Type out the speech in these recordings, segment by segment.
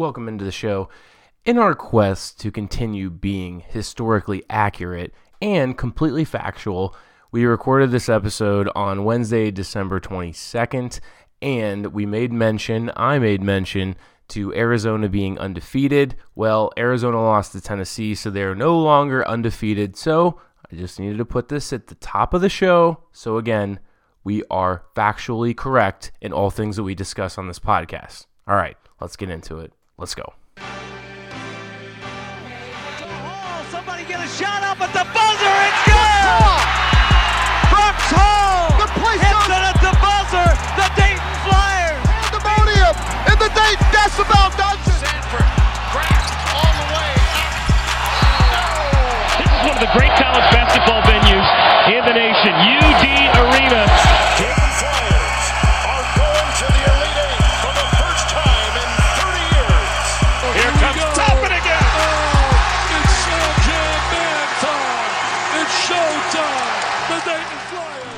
welcome into the show. In our quest to continue being historically accurate and completely factual, we recorded this episode on Wednesday, December 22nd, and we made mention, I made mention, to Arizona being undefeated. Well, Arizona lost to Tennessee, so they're no longer undefeated. So I just needed to put this at the top of the show. So again, we are factually correct in all things that we discuss on this podcast. All right, let's get into it. Let's go. Hall, somebody get a shot up at the buzzer. It's good. Brooks Hall The place hits goes- it at the buzzer. The Dayton Flyers. Pandemonium in the Dayton Decibel Dungeon. Sanford grabs all the way This is one of the great college basketball venues in the nation. UD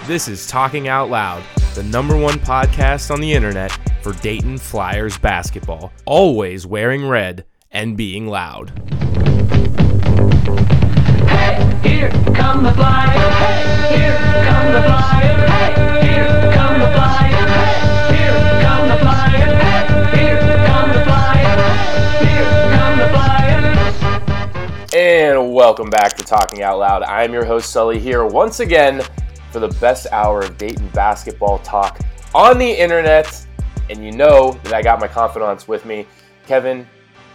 This is Talking Out Loud, the number one podcast on the internet for Dayton Flyers basketball. Always wearing red and being loud. Here come the flyers. Here come the flyers. Here come the flyers. Here come the flyers. Here come the flyers. Here come the flyers. And welcome back to Talking Out Loud. I'm your host, Sully, here once again for the best hour of Dayton basketball talk on the internet. And you know that I got my confidants with me. Kevin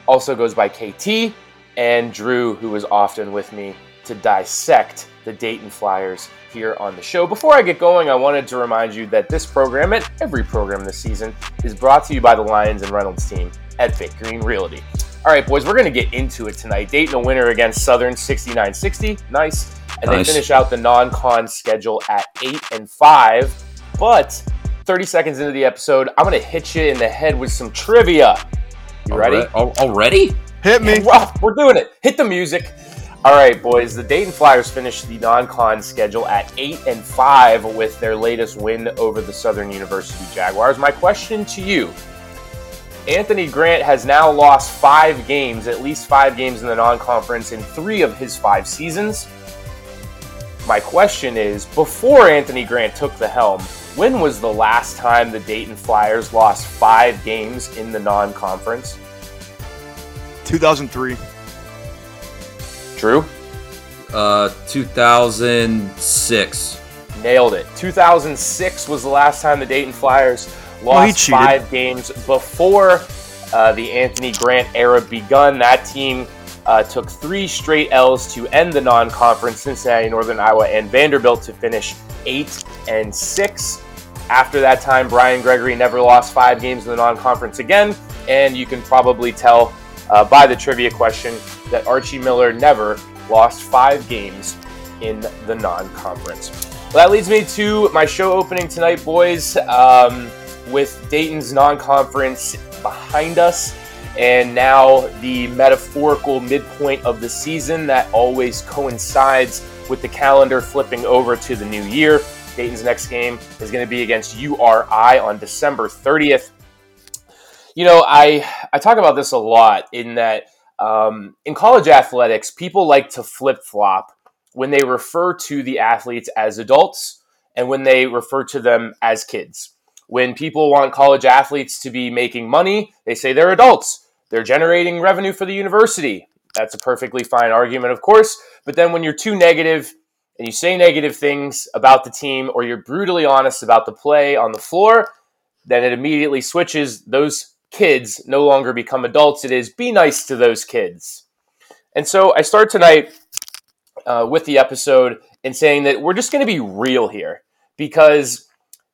also goes by KT, and Drew, who is often with me to dissect the Dayton Flyers here on the show. Before I get going, I wanted to remind you that this program and every program this season is brought to you by the Lions and Reynolds team at Fit Green Realty. All right, boys, we're going to get into it tonight. Dayton a winner against Southern 69-60. Nice. And Nice. they finish out the non-con schedule at 8 and 5. But 30 seconds into the episode, I'm going to hit you in the head with some trivia. You ready? Alre- al- Already? Hit me. Well, we're doing it. Hit the music. All right, boys. The Dayton Flyers finished the non-con schedule at eight and five with their latest win over the Southern University Jaguars. My question to you: Anthony Grant has now lost five games, at least five games in the non-conference in three of his five seasons. My question is: Before Anthony Grant took the helm, when was the last time the Dayton Flyers lost five games in the non-conference? 2003. True? Uh, 2006. Nailed it. 2006 was the last time the Dayton Flyers lost cheated. five games before uh, the Anthony Grant era begun. That team uh, took three straight L's to end the non-conference. Cincinnati, Northern Iowa, and Vanderbilt to finish eight and six. After that time, Brian Gregory never lost five games in the non-conference again, and you can probably tell uh, by the trivia question that Archie Miller never lost five games in the non-conference. Well, that leads me to my show opening tonight, boys. Um, with Dayton's non-conference behind us, and now the metaphorical midpoint of the season that always coincides with the calendar flipping over to the new year. Dayton's next game is going to be against URI on December 30th. You know, I I talk about this a lot in that um, in college athletics, people like to flip flop when they refer to the athletes as adults and when they refer to them as kids. When people want college athletes to be making money, they say they're adults. They're generating revenue for the university. That's a perfectly fine argument, of course. But then when you're too negative and you say negative things about the team or you're brutally honest about the play on the floor, then it immediately switches. Those kids no longer become adults. It is be nice to those kids. And so I start tonight uh, with the episode and saying that we're just going to be real here because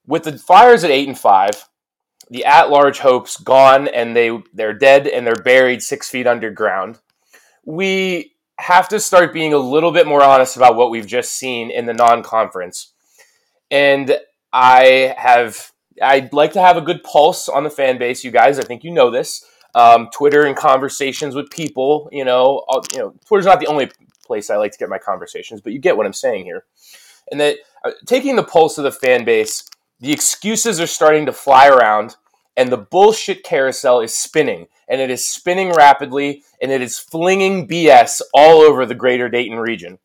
with the Flyers at eight and five, the at-large hopes gone and they they're dead and they're buried six feet underground. We have to start being a little bit more honest about what we've just seen in the non-conference. And I have I'd like to have a good pulse on the fan base, you guys. I think you know this. Um, Twitter and conversations with people, you know, uh, you know, Twitter's not the only place I like to get my conversations, but you get what I'm saying here. And that uh, taking the pulse of the fan base, the excuses are starting to fly around and the bullshit carousel is spinning, and it is spinning rapidly, and it is flinging BS all over the greater Dayton region.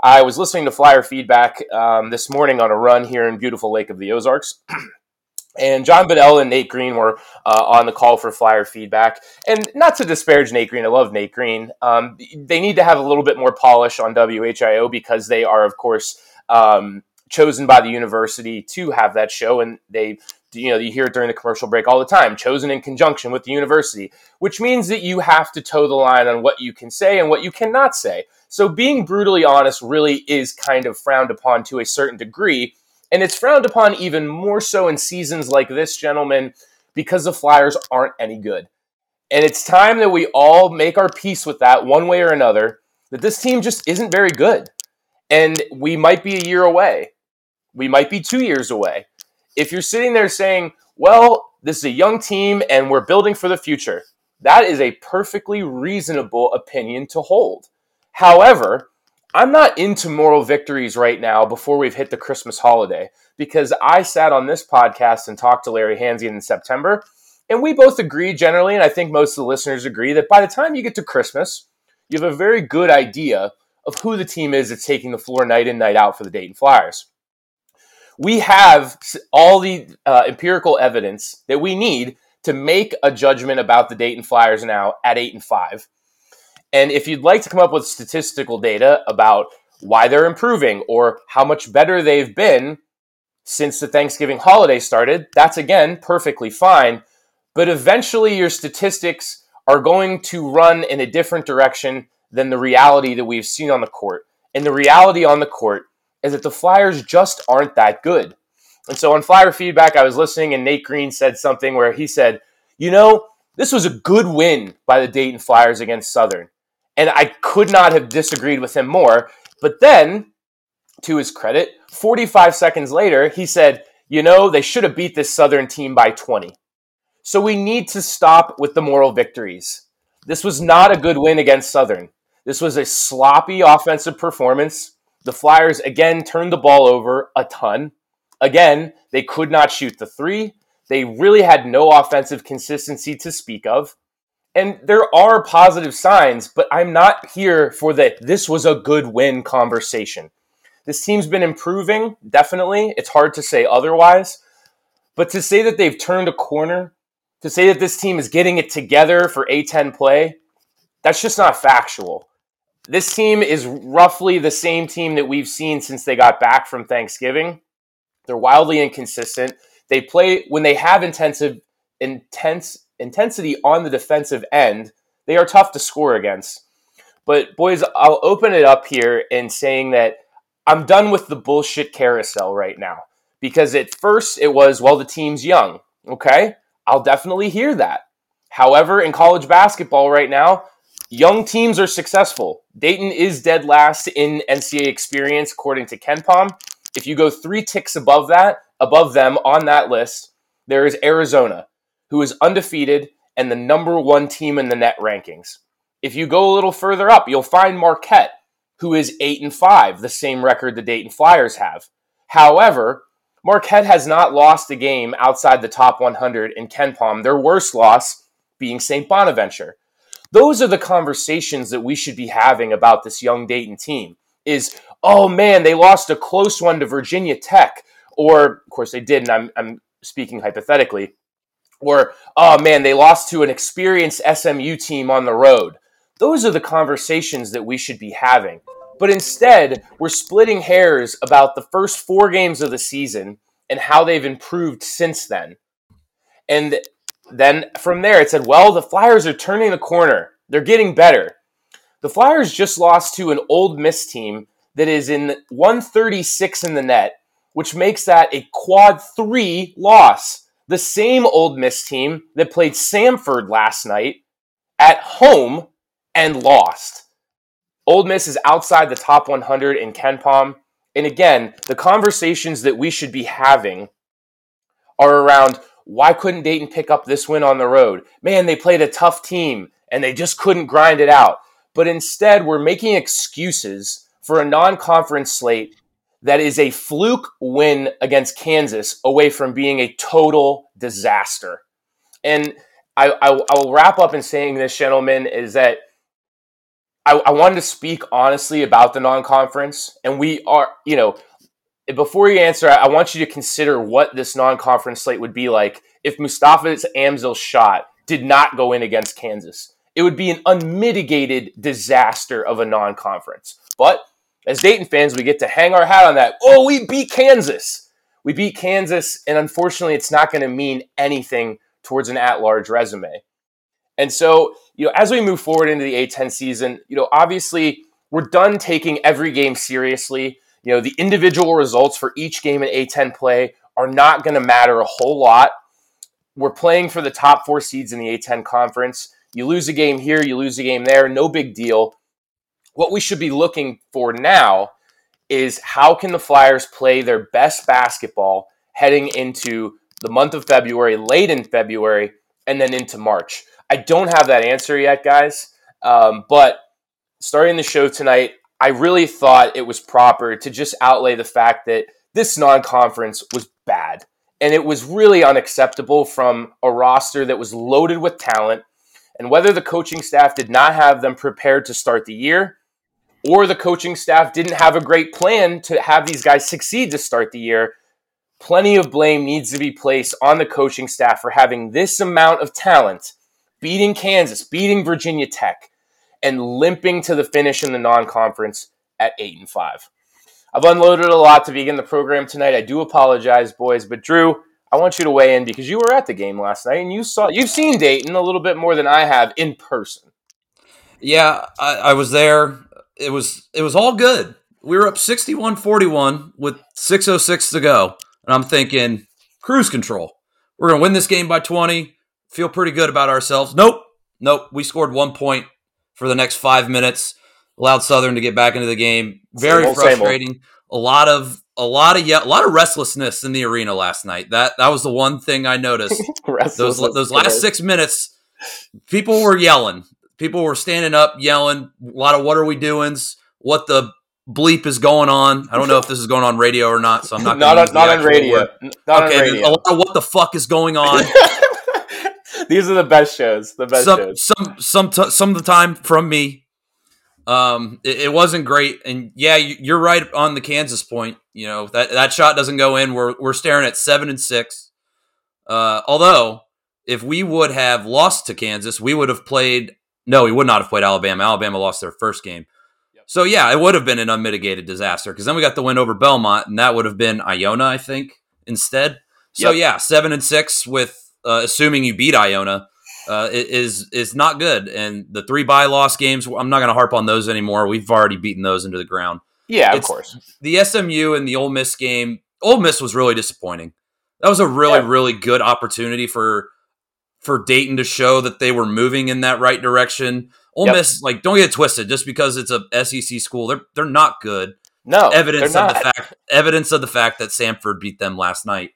I was listening to Flyer feedback um, this morning on a run here in beautiful Lake of the Ozarks. And John Bedell and Nate Green were uh, on the call for Flyer feedback. And not to disparage Nate Green, I love Nate Green. Um, they need to have a little bit more polish on WHIO because they are, of course, um, chosen by the university to have that show. And they, you know, you hear it during the commercial break all the time chosen in conjunction with the university, which means that you have to toe the line on what you can say and what you cannot say. So being brutally honest really is kind of frowned upon to a certain degree and it's frowned upon even more so in seasons like this, gentlemen, because the Flyers aren't any good. And it's time that we all make our peace with that one way or another, that this team just isn't very good. And we might be a year away. We might be two years away. If you're sitting there saying, well, this is a young team and we're building for the future, that is a perfectly reasonable opinion to hold. However, I'm not into moral victories right now before we've hit the Christmas holiday because I sat on this podcast and talked to Larry Hansgen in September, and we both agree generally, and I think most of the listeners agree, that by the time you get to Christmas, you have a very good idea of who the team is that's taking the floor night in, night out for the Dayton Flyers. We have all the uh, empirical evidence that we need to make a judgment about the Dayton Flyers now at 8 and 5 and if you'd like to come up with statistical data about why they're improving or how much better they've been since the Thanksgiving holiday started, that's again perfectly fine. But eventually, your statistics are going to run in a different direction than the reality that we've seen on the court. And the reality on the court is that the Flyers just aren't that good. And so on Flyer feedback, I was listening, and Nate Green said something where he said, You know, this was a good win by the Dayton Flyers against Southern. And I could not have disagreed with him more. But then, to his credit, 45 seconds later, he said, you know, they should have beat this Southern team by 20. So we need to stop with the moral victories. This was not a good win against Southern. This was a sloppy offensive performance. The Flyers again turned the ball over a ton. Again, they could not shoot the three. They really had no offensive consistency to speak of. And there are positive signs, but I'm not here for the this was a good win conversation. This team's been improving, definitely. It's hard to say otherwise. But to say that they've turned a corner, to say that this team is getting it together for A10 play, that's just not factual. This team is roughly the same team that we've seen since they got back from Thanksgiving. They're wildly inconsistent. They play when they have intensive intense intensity on the defensive end, they are tough to score against. But boys, I'll open it up here in saying that I'm done with the bullshit carousel right now. Because at first it was, well, the team's young. Okay, I'll definitely hear that. However, in college basketball right now, young teams are successful. Dayton is dead last in NCAA experience according to KenPom. If you go three ticks above that, above them on that list, there is Arizona who is undefeated and the number one team in the net rankings. If you go a little further up, you'll find Marquette, who is 8 and 5, the same record the Dayton Flyers have. However, Marquette has not lost a game outside the top 100 in KenPom, their worst loss being St. Bonaventure. Those are the conversations that we should be having about this young Dayton team. Is, oh man, they lost a close one to Virginia Tech. Or, of course, they did, and I'm, I'm speaking hypothetically or oh man, they lost to an experienced SMU team on the road. Those are the conversations that we should be having. But instead, we're splitting hairs about the first four games of the season and how they've improved since then. And then from there, it said, well, the Flyers are turning the corner. They're getting better. The Flyers just lost to an Ole Miss team that is in 136 in the net, which makes that a quad three loss the same Ole Miss team that played Samford last night at home and lost. Ole Miss is outside the top 100 in KenPom. And again, the conversations that we should be having are around why couldn't Dayton pick up this win on the road? Man, they played a tough team and they just couldn't grind it out. But instead, we're making excuses for a non conference slate that is a fluke win against Kansas away from being a total disaster. And I, I, I will wrap up in saying this, gentlemen, is that I, I wanted to speak honestly about the non-conference, and we are, you know, before you answer, I want you to consider what this non-conference slate would be like if Mustapha's Amzil shot did not go in against Kansas. It would be an unmitigated disaster of a non-conference. But as Dayton fans, we get to hang our hat on that. Oh, we beat Kansas. We beat Kansas, and unfortunately, it's not going to mean anything towards an at-large resume. And so, you know, as we move forward into the A10 season, you know, obviously we're done taking every game seriously. You know, the individual results for each game in A10 play are not going to matter a whole lot. We're playing for the top four seeds in the A10 conference. You lose a game here, you lose a game there, no big deal. What we should be looking for now is how can the Flyers play their best basketball heading into the month of February, late in February, and then into March. I don't have that answer yet, guys. Um, but starting the show tonight, I really thought it was proper to just outlay the fact that this non conference was bad. And it was really unacceptable from a roster that was loaded with talent. And whether the coaching staff did not have them prepared to start the year, or the coaching staff didn't have a great plan to have these guys succeed to start the year, plenty of blame needs to be placed on the coaching staff for having this amount of talent, beating Kansas, beating Virginia Tech, and limping to the finish in the non-conference at eight and five. I've unloaded a lot to begin the program tonight. I do apologize, boys, but Drew, I want you to weigh in because you were at the game last night and you saw you've seen Dayton a little bit more than I have in person. Yeah, I, I was there. It was it was all good. We were up 61-41 with 606 to go. And I'm thinking, cruise control. We're to win this game by 20. Feel pretty good about ourselves. Nope. Nope. We scored one point for the next five minutes. Allowed Southern to get back into the game. Very Same old, same frustrating. A lot of a lot of yeah, a lot of restlessness in the arena last night. That that was the one thing I noticed. those those last six minutes, people were yelling. People were standing up, yelling. A lot of "What are we doings? What the bleep is going on?" I don't know if this is going on radio or not, so I'm not not on, not on radio. Not okay, on radio. a lot of "What the fuck is going on?" These are the best shows. The best some shows. some some t- some of the time from me. Um, it, it wasn't great, and yeah, you, you're right on the Kansas point. You know that that shot doesn't go in. We're we're staring at seven and six. Uh, although if we would have lost to Kansas, we would have played. No, we would not have played Alabama. Alabama lost their first game. So yeah, it would have been an unmitigated disaster because then we got the win over Belmont, and that would have been Iona, I think, instead. So Yep. yeah, seven and six with uh, assuming you beat Iona uh, is is not good. And the three by loss games, I'm not going to harp on those anymore. We've already beaten those into the ground. Yeah, of course. The SMU and the Ole Miss game, Ole Miss was really disappointing. That was a really Yeah. really good opportunity for for Dayton to show that they were moving in that right direction. Ole Yep. Miss, like, don't get it twisted. Just because it's a SEC school, they're they're not good No, evidence of the fact evidence of the fact that Samford beat them last night.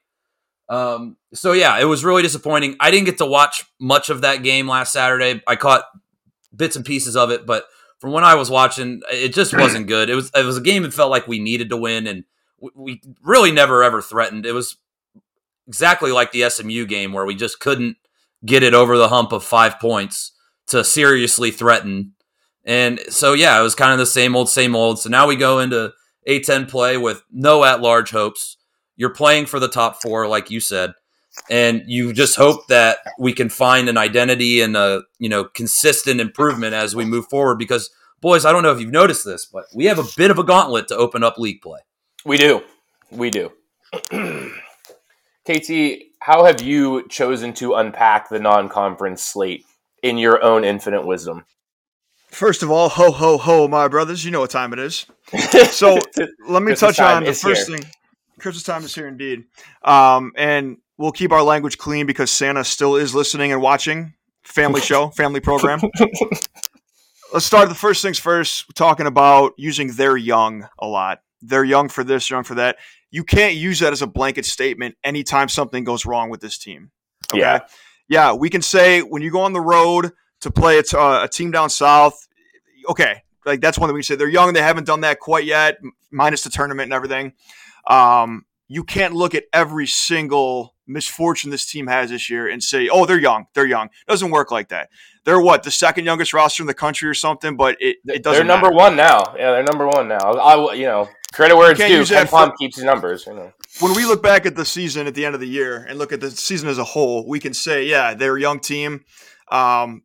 Um, so yeah, it was really disappointing. I didn't get to watch much of that game last Saturday. I caught bits and pieces of it, but from when I was watching, it just wasn't good. It was it was a game that felt like we needed to win, and we, we really never ever threatened. It was exactly like the SMU game where we just couldn't get it over the hump of five points to seriously threaten. And so yeah, it was kind of the same old, same old. So now we go into A10 play with no at large hopes. You're playing for the top four, like you said, and you just hope that we can find an identity and a you know consistent improvement as we move forward. Because boys, I don't know if you've noticed this, but we have a bit of a gauntlet to open up league play. We do. We do. KT, how have you chosen to unpack the non conference slate in your own infinite wisdom? First of all, ho ho ho, my brothers. You know what time it is. So let me touch on the first here. thing. Christmas time is here indeed. Um, and we'll keep our language clean because Santa still is listening and watching. Family show, family program. Let's start the first things first, talking about using they're young a lot. They're young for this, young for that. You can't use that as a blanket statement anytime something goes wrong with this team. Okay. Yeah. Yeah. We can say when you go on the road to play a, t- uh, a team down south, okay. Like that's one that we can say they're young. They haven't done that quite yet, minus the tournament and everything. Um, you can't look at every single misfortune this team has this year and say, "Oh, they're young, they're young." It doesn't work like that. They're what the second youngest roster in the country or something, but it, it doesn't. They're number matter. one now. Yeah, they're number one now. I, you know, credit where it's due. Ken for- Palm keeps his numbers. You know. when we look back at the season at the end of the year and look at the season as a whole, we can say, yeah, they're a young team. Um,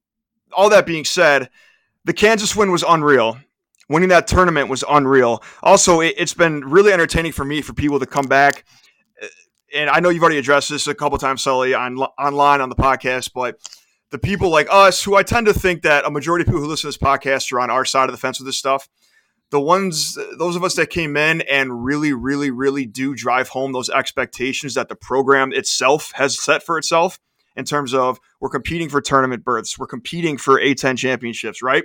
all that being said, the Kansas win was unreal. Winning that tournament was unreal. Also, it, it's been really entertaining for me for people to come back. Uh, And I know you've already addressed this a couple times, Sully, on online on the podcast, but the people like us, who I tend to think that a majority of people who listen to this podcast are on our side of the fence with this stuff the ones those of us that came in and really really really do drive home those expectations that the program itself has set for itself in terms of we're competing for tournament berths we're competing for a10 championships right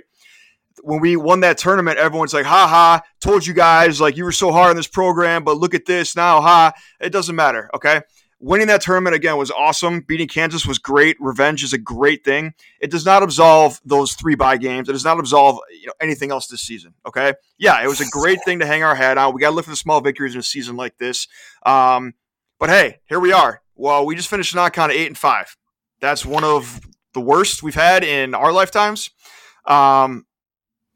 when we won that tournament everyone's like ha ha told you guys like you were so hard in this program but look at this now ha. It doesn't matter okay? Winning that tournament again was awesome. Beating kansas was great. Revenge is a great thing. It does not absolve those three bye games. It does not absolve you know anything else this season okay? Yeah it was a great thing to hang our hat on. We got to look for the small victories in a season like this. Um, but hey here we are. Well we just finished non-con at eight and five. That's one of the worst we've had in our lifetimes. Um,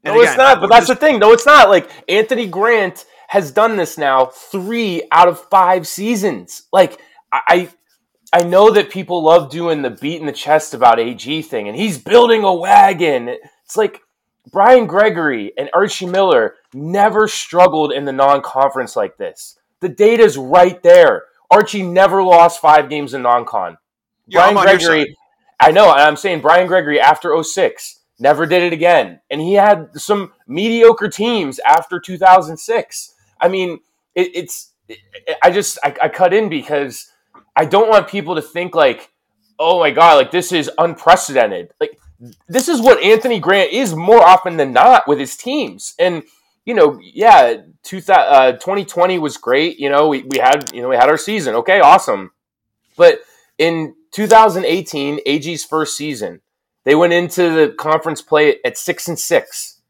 and No, it's not. But that's just- the thing. No, it's not. Like Anthony Grant has done this now three out of five seasons. Like I, I know that people love doing the beat in the chest about AG thing, and he's building a wagon. It's like Brian Gregory and Archie Miller never struggled in the non-conference like this. The data's right there. Archie never lost five games in non-con. Yeah, Brian Gregory. I know, and I'm saying Brian Gregory after 06 never did it again. And he had some mediocre teams after 2006. I mean, it, it's, it, I just, I, I cut in because I don't want people to think like, oh my God, like this is unprecedented. Like, this is what Anthony Grant is more often than not with his teams. And, you know, yeah, two, uh, 2020 was great. You know, we, we had, you know, we had our season. Okay, awesome. But in 2018, AG's first season, they went into the conference play at six and six.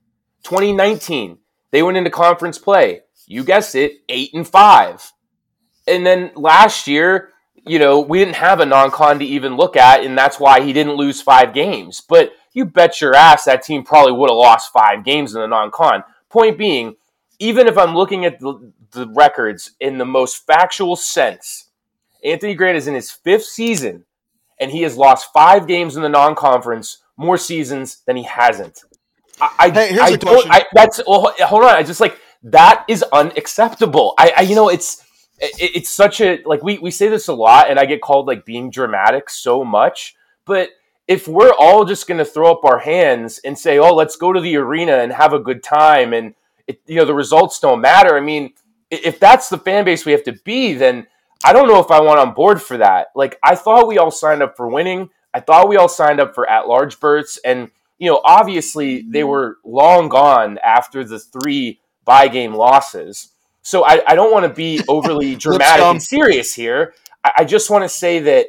2019, they went into conference play. You guessed it, eight and five. And then last year, you know, we didn't have a non-con to even look at, and that's why he didn't lose five games. But you bet your ass that team probably would have lost five games in the non-con. Point being, even if I'm looking at the, the records in the most factual sense, Anthony Grant is in his fifth season, and he has lost five games in the non-conference more seasons than he hasn't. I, I, Hey, here's I a question. I, that's well, hold on. I just like that is unacceptable. I, I you know, it's it, it's such a like we we say this a lot, and I get called like being dramatic so much, but. If we're all just going to throw up our hands and say, "Oh, let's go to the arena and have a good time," and it, you know the results don't matter. I mean, if that's the fan base we have to be, then I don't know if I want on board for that. Like, I thought we all signed up for winning. I thought we all signed up for at large berths. And, you know, obviously they mm-hmm. were long gone after the three by game losses. So I, I don't want to be overly dramatic and serious here. I, I just want to say that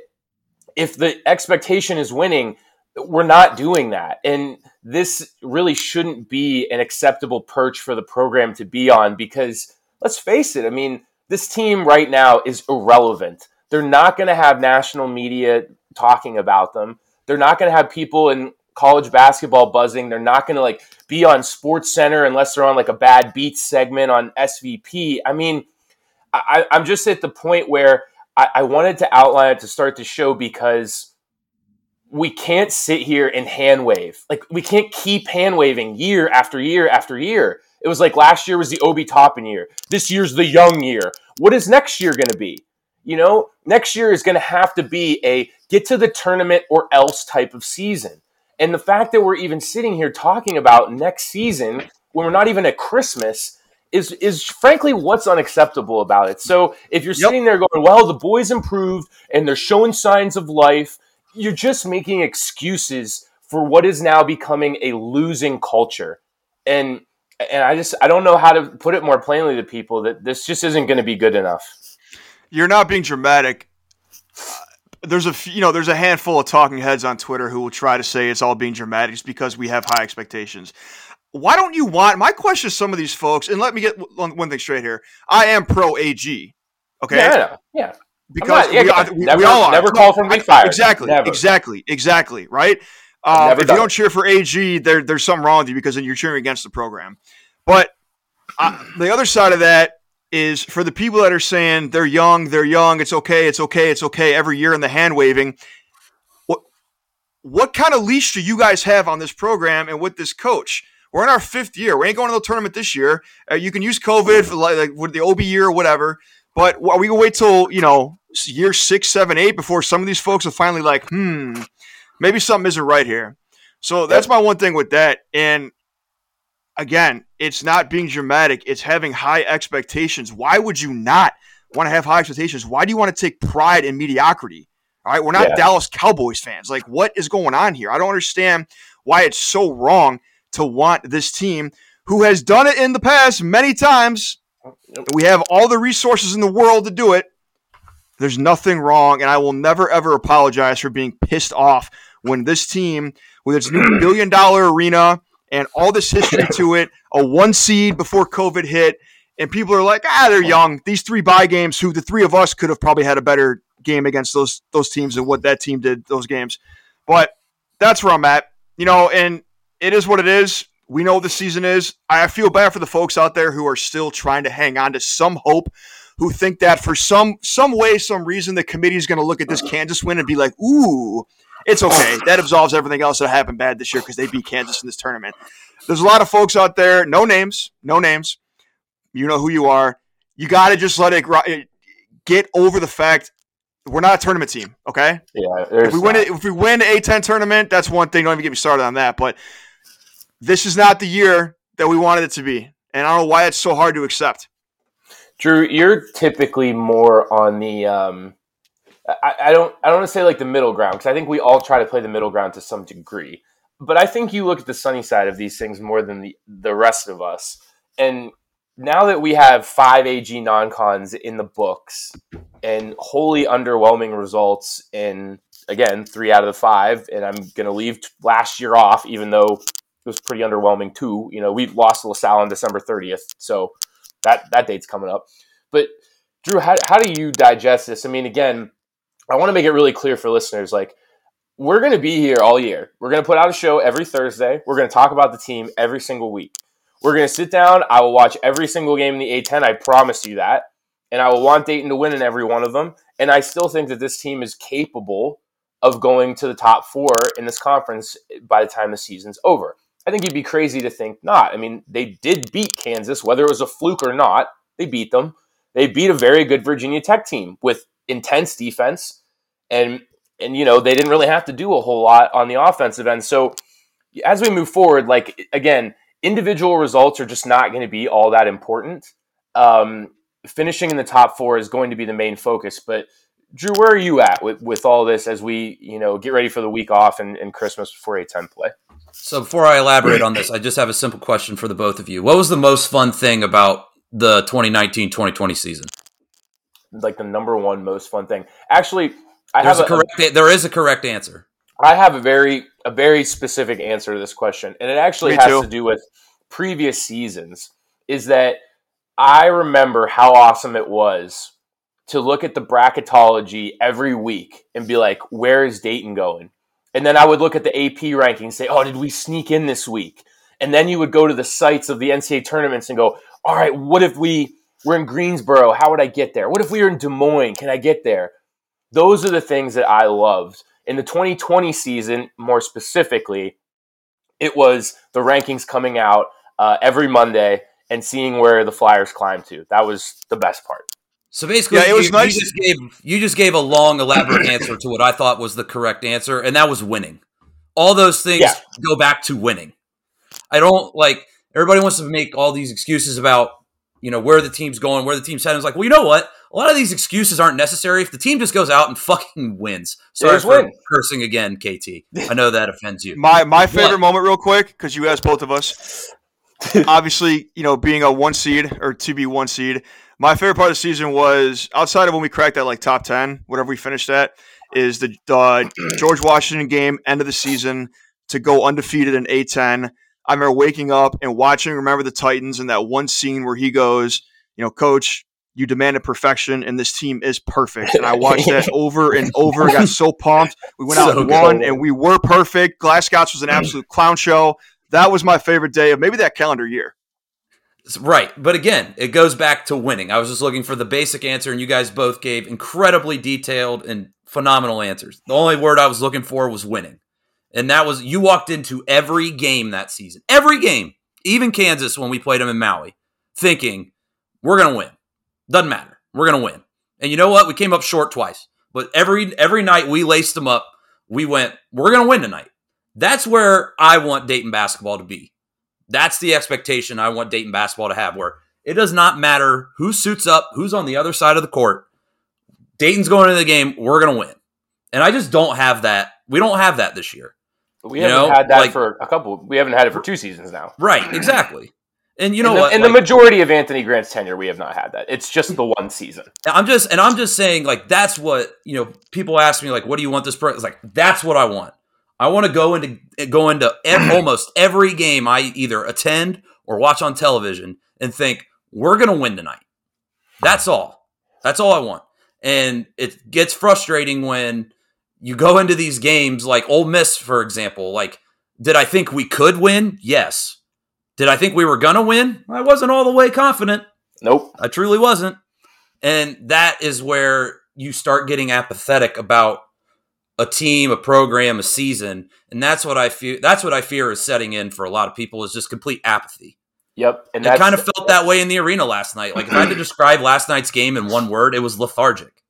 if the expectation is winning, we're not doing that. And this really shouldn't be an acceptable perch for the program to be on because let's face it, I mean, this team right now is irrelevant. They're not going to have national media talking about them. They're not going to have people in college basketball buzzing. They're not going to like be on SportsCenter unless they're on like a bad beats segment on SVP. I mean, I, I'm just at the point where I, I wanted to outline it to start the show because we can't sit here and hand wave. Like we can't keep hand waving year after year after year. It was like last year was the Obi Toppin year. This year's the young year. What is next year going to be? You know, next year is going to have to be a get to the tournament or else type of season. And the fact that we're even sitting here talking about next season when we're not even at Christmas is is frankly what's unacceptable about it. So if you're Yep. sitting there going, "Well, the boys improved and they're showing signs of life," you're just making excuses for what is now becoming a losing culture. And and I just I don't know how to put it more plainly to people that this just isn't going to be good enough. you're not being dramatic. Uh, There's a f- you know there's a handful of talking heads on Twitter who will try to say it's all being dramatic just because we have high expectations. Why don't you want my question to some of these folks? And let me get one thing straight here. I am pro AG. Okay, Yeah, Yeah. because not- yeah, we, are- we, never- we all are. never call from being fired. Exactly, Never. exactly, exactly. Right. Um, if you don't it. cheer for AG, there, there's something wrong with you because then you're cheering against the program. But uh, the other side of that is for the people that are saying they're young, they're young, it's okay, it's okay, it's okay every year in the hand waving. What what kind of leash do you guys have on this program and with this coach? We're in our fifth year. We ain't going to the tournament this year. Uh, you can use COVID for like, like with the Obi year or whatever. But are we gonna wait till you know year six, seven, eight before some of these folks are finally like, hmm, maybe something isn't right here. So that's my one thing with that. And again, it's not being dramatic, it's having high expectations. Why would you not want to have high expectations? Why do you want to take pride in mediocrity? All right, we're not Yeah. Dallas Cowboys fans. Like, what is going on here? I don't understand why it's so wrong to want this team who has done it in the past many times. We have all the resources in the world to do it. There's nothing wrong, and I will never ever apologize for being pissed off when this team, with its new billion dollar arena and all this history to it, a one seed before COVID hit, and people are like, ah, they're young. These three bye games, who the three of us could have probably had a better game against those those teams than what that team did those games. But that's where I'm at, you know, and it is what it is. We know the season is. I feel bad for the folks out there who are still trying to hang on to some hope, who think that for some some way, some reason, the committee is going to look at this Kansas win and be like, "Ooh, it's okay." That absolves everything else that happened bad this year because they beat Kansas in this tournament. There's a lot of folks out there, no names, no names. You know who you are. You got to just let it get over the fact we're not a tournament team. Okay, Yeah. If we win it, if we win the A10 tournament, that's one thing. Don't even get me started on that. But this is not the year that we wanted it to be, and I don't know why it's so hard to accept. Drew, you're typically more on the. Um, I, I don't. I don't want to say like the middle ground because I think we all try to play the middle ground to some degree. But I think you look at the sunny side of these things more than the the rest of us. And now that we have five AG non-cons in the books and wholly underwhelming results in again three out of the five, and I'm going to leave last year off, even though it was pretty underwhelming too. You know, we lost LaSalle on December 30th, so that that date's coming up. But Drew, how, how do you digest this? I mean, again, I want to make it really clear for listeners. Like, we're going to be here all year. We're going to put out a show every Thursday. We're going to talk about the team every single week. We're going to sit down. I will watch every single game in the A10. I promise you that. And I will want Dayton to win in every one of them. And I still think that this team is capable of going to the top four in this conference eh, by the time the season's over. I think you'd be crazy to think not. I mean, they did beat Kansas, whether it was a fluke or not. They beat them. They beat a very good Virginia Tech team with intense defense, and and you know they didn't really have to do a whole lot on the offensive end. So as we move forward, like again, individual results are just not going to be all that important. Um, finishing in the top four is going to be the main focus, but. Drew, where are you at with, with all this as we, you know, get ready for the week off and, and Christmas before A10 play? So before I elaborate on this, I just have a simple question for the both of you. What was the most fun thing about the 2019-2020 season? Like the number one most fun thing. Actually, I There's have a a, correct there is a correct answer. I have a very a very specific answer to this question, and it actually Me has too. to do with previous seasons. Is that I remember how awesome it was to look at the bracketology every week and be like, "Where is Dayton going?" And then I would look at the AP rankings and say, "Oh, did we sneak in this week?" And then you would go to the sites of the NCAA tournaments and go, "All right, what if we we're in Greensboro? How would I get there? What if we were in Des Moines? Can I get there?" Those are the things that I loved. In the 2020 season, more specifically, it was the rankings coming out uh, every Monday and seeing where the Flyers climbed to. That was the best part. So basically, Yeah, it was you, nice- you just gave you just gave a long, elaborate answer to what I thought was the correct answer, and that was winning. All those things Yeah. go back to winning. I don't like everybody wants to make all these excuses about you know where the team's going, where the team's heading. It's like, well, you know what? A lot of these excuses aren't necessary if the team just goes out and fucking wins. Sorry for win. cursing again, KT. I know that offends you. My my favorite What? moment, real quick, because you asked both of us. Obviously, you know, being a one seed or to be one seed. My favorite part of the season was outside of when we cracked that like top ten, whatever we finished at, is the the George Washington game, end of the season, to go undefeated in A10. I remember waking up and watching Remember the Titans and that one scene where he goes, you know, Coach, You demanded perfection, and this team is perfect. And I watched that over and over. Got so pumped. We went out and won, and we were perfect. Glasscots was an absolute clown show. That was my favorite day of maybe that calendar year. Right. But again, it goes back to winning. I was just looking for the basic answer, and you guys both gave incredibly detailed and phenomenal answers. The only word I was looking for was winning. And that was you walked into every game that season, every game, even Kansas when we played them in Maui, thinking, we're going to win. Doesn't matter. We're going to win. And you know what? We came up short twice. But every every night we laced them up, we went, we're going to win tonight. That's where I want Dayton basketball to be. That's the expectation I want Dayton basketball to have, where it does not matter who suits up, who's on the other side of the court. Dayton's going into the game, we're going to win. And I just don't have that. We don't have that this year. We You haven't know, had that like- for a couple. We haven't had it for two seasons now. Right, exactly. And you know in the, what? In Like, the majority of Anthony Grant's tenure, we have not had that. It's just the one season. I'm just and I'm just saying like that's what you know. People ask me like, "What do you want this?" Pro-? It's like that's what I want. I want to go into go into ev- almost every game I either attend or watch on television and think we're gonna win tonight. That's all. That's all I want. And it gets frustrating when you go into these games like Ole Miss, for example. Like, did I think we could win? Yes. Did I think we were gonna win? I wasn't all the way confident. Nope. I truly wasn't. And that is where you start getting apathetic about a team, a program, a season, and that's what I fear. That's what I fear is setting in for a lot of people is just complete apathy. Yep. And it kind of felt that way in the arena last night. Like if I had to describe last night's game in one word, it was lethargic.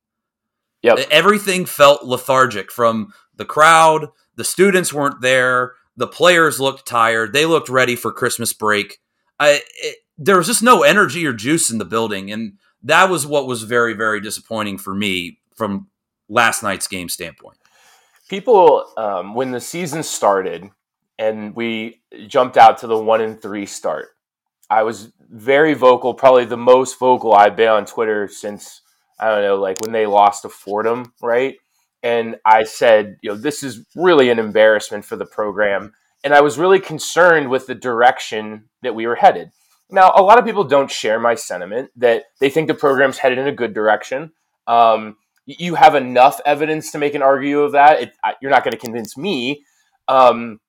Yep. Everything felt lethargic from the crowd. The students weren't there. The players looked tired. They looked ready for Christmas break. I, it, there was just no energy or juice in the building, and that was what was very, very disappointing for me from last night's game standpoint. people um, when the season started and we jumped out to the one and three start i was very vocal probably the most vocal i've been on twitter since i don't know like when they lost to fordham right and i said you know this is really an embarrassment for the program and i was really concerned with the direction that we were headed now a lot of people don't share my sentiment that they think the program's headed in a good direction um, you have enough evidence to make an argue of that. It, I, you're not going to convince me. Um,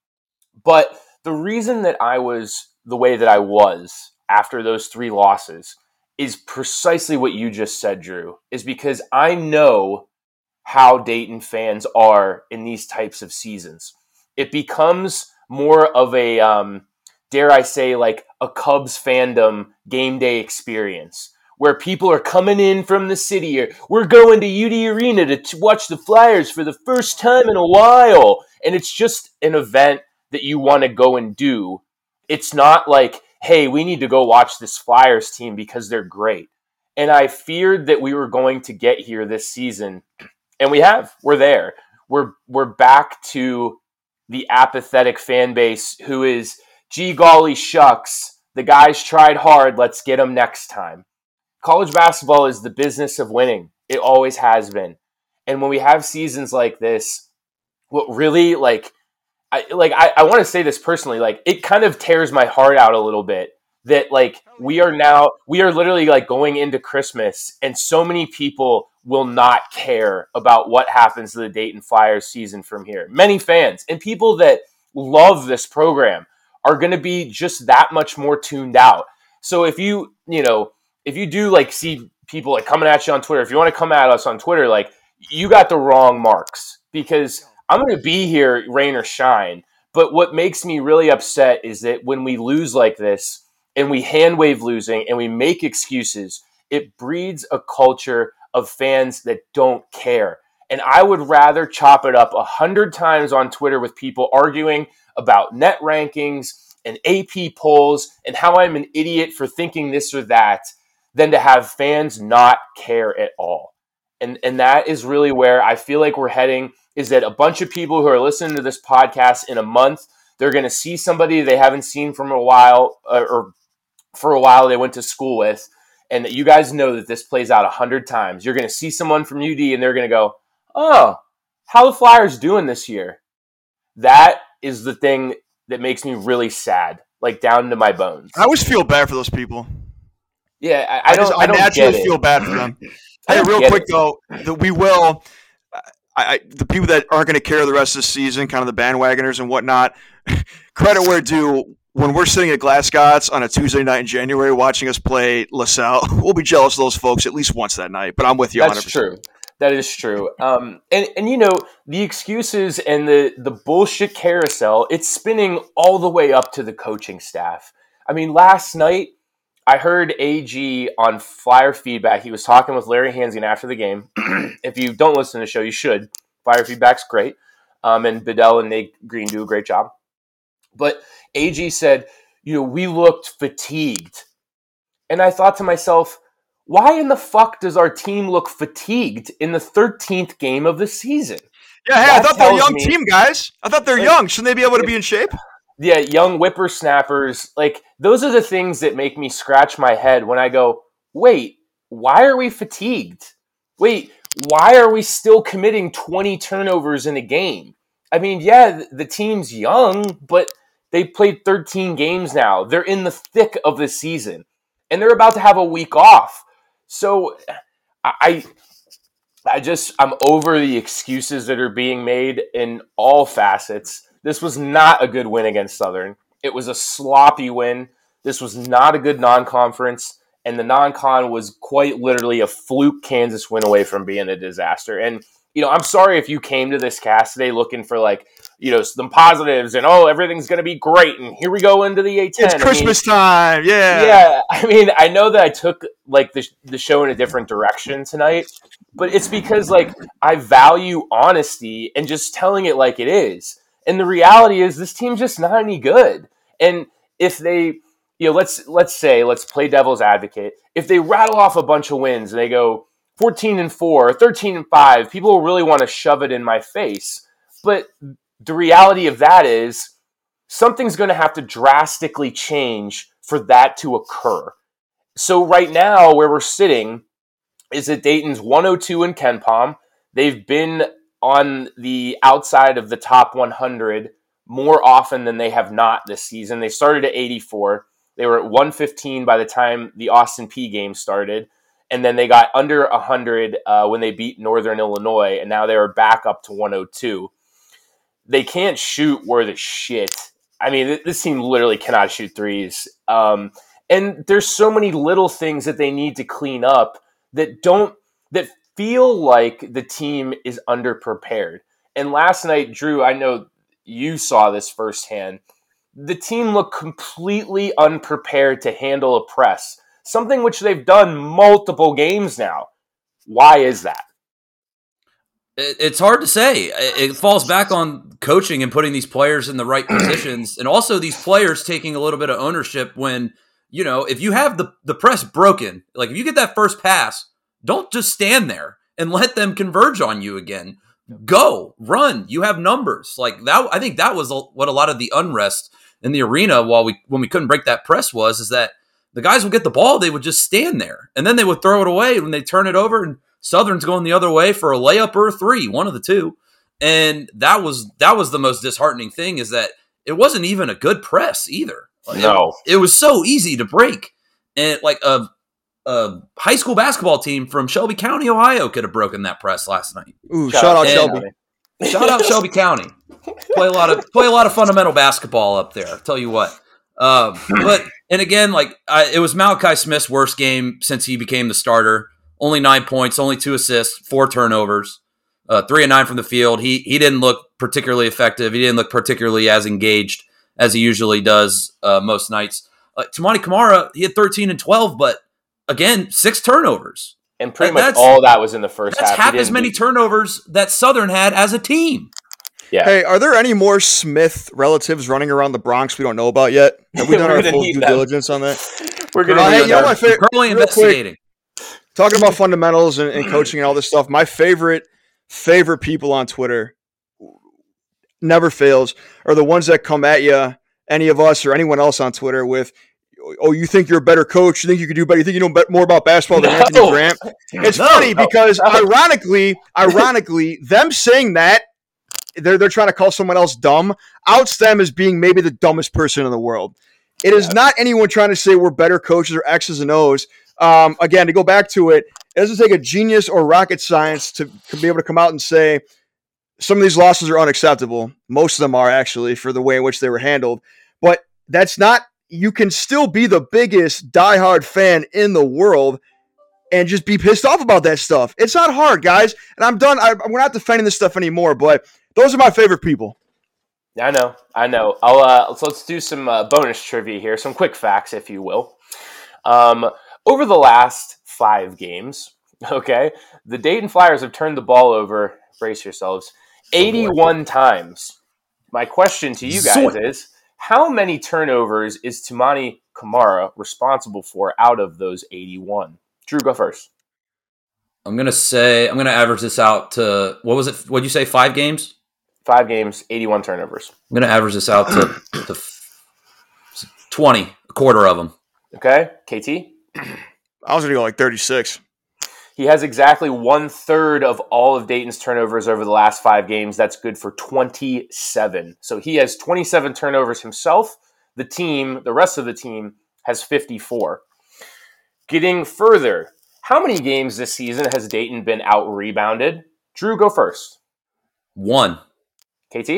but the reason that I was the way that I was after those three losses is precisely what you just said, Drew, is because I know how Dayton fans are in these types of seasons. It becomes more of a, um, dare I say, like a Cubs fandom game day experience where people are coming in from the city or we're going to UD Arena to t- watch the Flyers for the first time in a while. And it's just an event that you want to go and do. It's not like, hey, we need to go watch this Flyers team because they're great. And I feared that we were going to get here this season. And we have. We're there. We're we're back to the apathetic fan base who is, gee golly shucks, the guys tried hard, let's get them next time college basketball is the business of winning. It always has been. And when we have seasons like this, what really like I like I, I want to say this personally, like it kind of tears my heart out a little bit that like we are now we are literally like going into Christmas and so many people will not care about what happens to the Dayton Flyers season from here. Many fans and people that love this program are going to be just that much more tuned out. So if you, you know, if you do like see people like coming at you on Twitter, if you want to come at us on Twitter, like you got the wrong marks because I'm going to be here, rain or shine. But what makes me really upset is that when we lose like this and we hand wave losing and we make excuses, it breeds a culture of fans that don't care. And I would rather chop it up a hundred times on Twitter with people arguing about net rankings and AP polls and how I'm an idiot for thinking this or that than to have fans not care at all. And and that is really where I feel like we're heading is that a bunch of people who are listening to this podcast in a month, they're going to see somebody they haven't seen from a while uh, or for a while they went to school with and that you guys know that this plays out a hundred times. You're going to see someone from UD and they're going to go, "Oh, how the Flyers doing this year?" That is the thing that makes me really sad, like down to my bones. I always feel bad for those people. Yeah, I, I don't. just, I, don't naturally get it. feel bad for them. Hey, real quick it. though, the, we will. I, I, the people that aren't going to care the rest of the season, kind of the bandwagoners and whatnot, credit where due. When we're sitting at Glasgow's on a Tuesday night in January watching us play LaSalle, we'll be jealous of those folks at least once that night. But I'm with you. That's 100%. true. That is true. Um, and and you know the excuses and the the bullshit carousel. It's spinning all the way up to the coaching staff. I mean, last night I heard AG on Flyer feedback. He was talking with Larry Hansgen after the game. if you don't listen to the show, you should. Flyer feedback's great. Um, and Bedell and Nate Green do a great job. But AG said, you know, we looked fatigued. And I thought to myself, why in the fuck does our team look fatigued in the 13th game of the season? Yeah, hey, I thought they're a young me- team, guys. I thought they're Like- young. Shouldn't they be able to be in shape? Yeah, young whippersnappers, like those are the things that make me scratch my head when I go, wait, why are we fatigued? Wait, why are we still committing 20 turnovers in a game? I mean, yeah, the team's young, but they played 13 games now. They're in the thick of the season and they're about to have a week off. So I I just I'm over the excuses that are being made in all facets. This was not a good win against Southern. It was a sloppy win. This was not a good non-conference, and the non-con was quite literally a fluke Kansas win away from being a disaster. And you know, I'm sorry if you came to this cast today looking for like you know some positives and oh everything's going to be great and here we go into the A10. It's I mean, Christmas time. Yeah. yeah, I mean, I know that I took like the the show in a different direction tonight, but it's because like I value honesty and just telling it like it is. And the reality is, this team's just not any good. And if they, you know, let's let's say let's play devil's advocate. If they rattle off a bunch of wins and they go 14 and 4, 13 and 5, people will really want to shove it in my face. But the reality of that is something's going to have to drastically change for that to occur. So right now, where we're sitting is that Dayton's 102 in KenPom. They've been on the outside of the top 100 more often than they have not this season. They started at 84. They were at 115 by the time the Austin Peay game started. And then they got under 100 uh, when they beat Northern Illinois. And now they are back up to 102 they can't shoot worth a shit. I mean, this team literally cannot shoot threes. Um, and there's so many little things that they need to clean up that don't that feel like the team is underprepared. And last night, Drew, I know you saw this firsthand. The team looked completely unprepared to handle a press, something which they've done multiple games now. Why is that? It's hard to say. It, falls back on coaching and putting these players in the right positions, and also these players taking a little bit of ownership when you know if you have the the press broken, like if you get that first pass, don't just stand there and let them converge on you again. Go run. You have numbers like that. I think that was what a lot of the unrest in the arena while we when we couldn't break that press was is that the guys would get the ball, they would just stand there, and then they would throw it away when they turn it over, and Southern's going the other way for a layup or a three, one of the two. And that was that was the most disheartening thing is that it wasn't even a good press either. Like, No. it, it was so easy to break, and like a a high school basketball team from Shelby County, Ohio, could have broken that press last night. Ooh, shout, out And- Shelby. Shout out Shelby County. Play a lot of play a lot of fundamental basketball up there. I'll tell you what. Um, but and again, like I, it was Malachi Smith's worst game since he became the starter. Only nine points, only two assists, four turnovers, uh, three and nine from the field. He he didn't look particularly effective. He didn't look particularly as engaged as he usually does uh, most nights. Uh, Toumani Camara, he had thirteen and twelve, but again, six turnovers. And pretty That- much that's- all that was in the first That's half. He half as many do- turnovers that Southern had as a team. Yeah. Hey, are there any more Smith relatives running around the Bronx we don't know about yet? Have we done our full due them. diligence on that? We're gonna Uh, hey, need you know my favorite. Currently real quick, investigating. talking about fundamentals and, and coaching and all this stuff. My favorite favorite people on Twitter never fails are the ones that come at you, any of us or anyone else on Twitter with. Oh, you think you're a better coach? You think you could do better? You think you know more about basketball than No. Anthony Grant? It's No, funny no, because ironically, ironically, them saying that they're they're trying to call someone else dumb outs them as being maybe the dumbest person in the world. It is not anyone trying to say we're better coaches or X's and O's. Um, again, to go back to it, it doesn't take a genius or rocket science to be able to come out and say some of these losses are unacceptable. Most of them are actually for the way in which they were handled. But that's not. You can still be the biggest diehard fan in the world and just be pissed off about that stuff. It's not hard, guys. And I'm done. I, we're not defending this stuff anymore. But those are my favorite people. I know, I know. I'll uh, so let's do some uh, bonus trivia here, some quick facts, if you will. Um, over the last five games, okay, the Dayton Flyers have turned the ball over. Brace yourselves, eighty-one times. My question to you guys is: How many turnovers is Toumani Camara responsible for out of those eighty-one? Drew, go first. I'm gonna say I'm gonna average this out to what was it? What'd you say? Five games? Five games, eighty-one turnovers. I'm gonna average this out to, to twenty, a quarter of them. Okay, KT. I was going to go like 36. He has exactly one third of all of Dayton's turnovers over the last five games. That's good for 27. So he has 27 turnovers himself. The team, the rest of the team, has 54. Getting further, how many games this season has Dayton been out rebounded? Drew, go first. One. KT?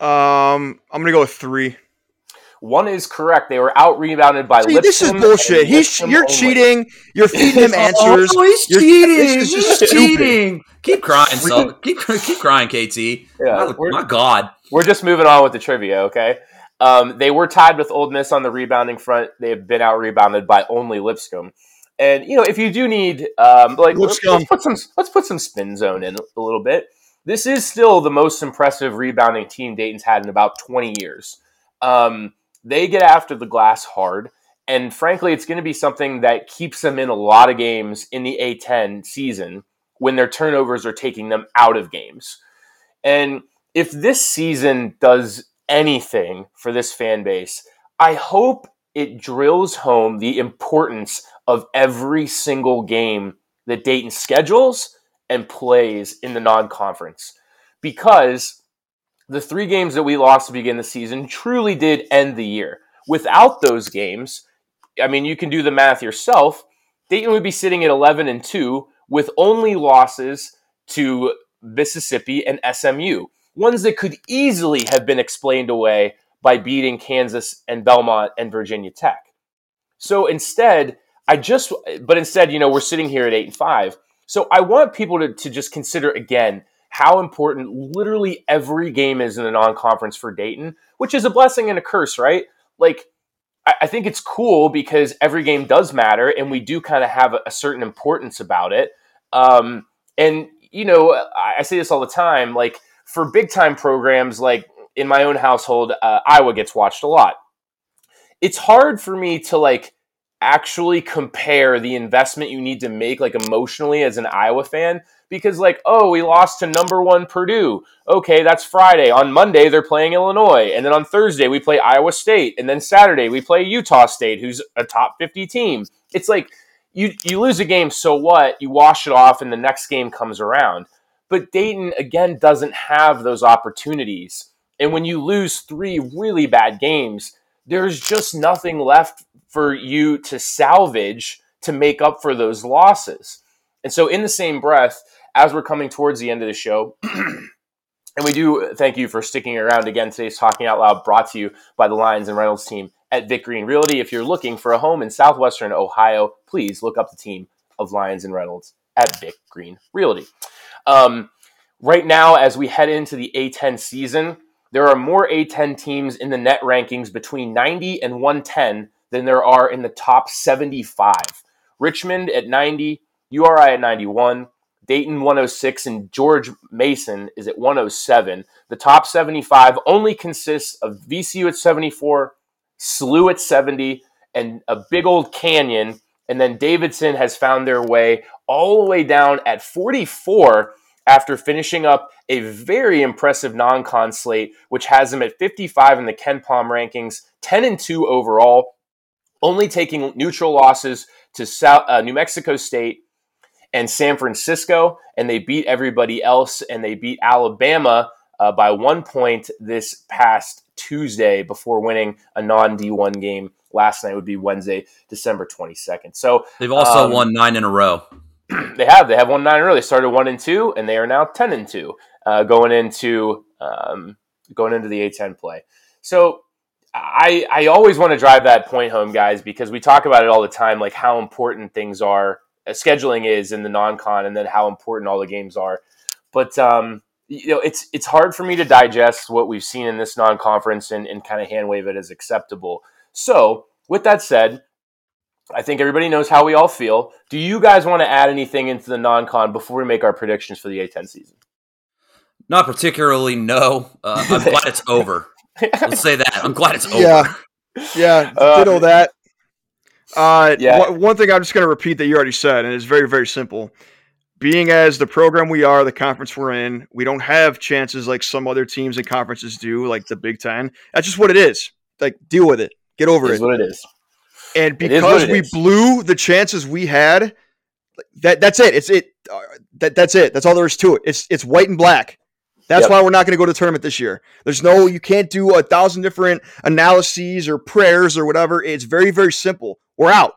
Um, I'm going to go with three. One is correct. They were out rebounded by See, this is bullshit. and He's you're only. cheating. You're feeding him answers. Oh, he's You're- cheating. this is He's just cheating. Keep crying, so keep keep crying, KT. Yeah, my, my God. We're just moving on with the trivia, okay? Um, they were tied with Ole Miss on the rebounding front. They have been out rebounded by only Lipscomb. And you know, if you do need, um, like, let's, Lipscomb. let's put some let's put some spin zone in a little bit. This is still the most impressive rebounding team Dayton's had in about twenty years. Um, they get after the glass hard, and frankly, it's going to be something that keeps them in a lot of games in the A10 season when their turnovers are taking them out of games. And if this season does anything for this fan base, I hope it drills home the importance of every single game that Dayton schedules and plays in the non conference. Because the three games that we lost to begin the season truly did end the year. Without those games, I mean, you can do the math yourself. Dayton would be sitting at 11 and 2 with only losses to Mississippi and SMU, ones that could easily have been explained away by beating Kansas and Belmont and Virginia Tech. So instead, I just, but instead, you know, we're sitting here at 8 and 5. So I want people to, to just consider again how important literally every game is in the non conference for Dayton, which is a blessing and a curse, right? Like, I, think it's cool because every game does matter and we do kind of have a, certain importance about it. Um, and, you know, I, I say this all the time like, for big time programs, like in my own household, uh, Iowa gets watched a lot. It's hard for me to like actually compare the investment you need to make like emotionally as an Iowa fan because like oh we lost to number 1 Purdue. Okay that's Friday. On Monday they're playing Illinois. And then on Thursday we play Iowa State. And then Saturday we play Utah State who's a top 50 team. It's like you you lose a game so what? You wash it off and the next game comes around. But Dayton again doesn't have those opportunities. And when you lose 3 really bad games there's just nothing left for you to salvage to make up for those losses. And so, in the same breath, as we're coming towards the end of the show, and we do thank you for sticking around again. Today's Talking Out Loud brought to you by the Lions and Reynolds team at Vic Green Realty. If you're looking for a home in southwestern Ohio, please look up the team of Lions and Reynolds at Vic Green Realty. Um, right now, as we head into the A10 season, there are more A10 teams in the net rankings between 90 and 110 than there are in the top 75. Richmond at 90, URI at 91, Dayton 106, and George Mason is at 107. The top 75 only consists of VCU at 74, SLU at 70, and a big old canyon. And then Davidson has found their way all the way down at 44 after finishing up a very impressive non-con slate, which has them at 55 in the KenPom rankings, 10 and 2 overall, only taking neutral losses to South, uh, New Mexico State and San Francisco, and they beat everybody else, and they beat Alabama uh, by one point this past Tuesday before winning a non D1 game last night would be Wednesday, December 22nd. So They've also um, won nine in a row. they have they have won nine in a row. They started one and two, and they are now ten and two uh, going into um, going into the A10 play. So I I always want to drive that point home, guys, because we talk about it all the time, like how important things are, scheduling is in the non-con, and then how important all the games are. But um, you know, it's it's hard for me to digest what we've seen in this non-conference and, and kind of hand wave it as acceptable. So with that said, I think everybody knows how we all feel. Do you guys want to add anything into the non-con before we make our predictions for the A10 season? Not particularly. No, uh, I'm glad it's over. Let's say that. I'm glad it's over. Yeah. Yeah, Uh, ditto that. Uh, Yeah. one, one thing I'm just going to repeat that you already said, and it's very, very simple. Being as the program we are, the conference we're in, we don't have chances like some other teams and conferences do, like the Big Ten. That's just what it is. Like, deal with it. Get over It it. is what it is. And It is what because it we is. blew the chances we had, that that's it. It's it. Uh, that that's it. That's all there is to it. It's it's white and black. That's Yep. why we're not going to go to the tournament this year. There's no, you can't do a thousand different analyses or prayers or whatever. It's very, very simple. We're out.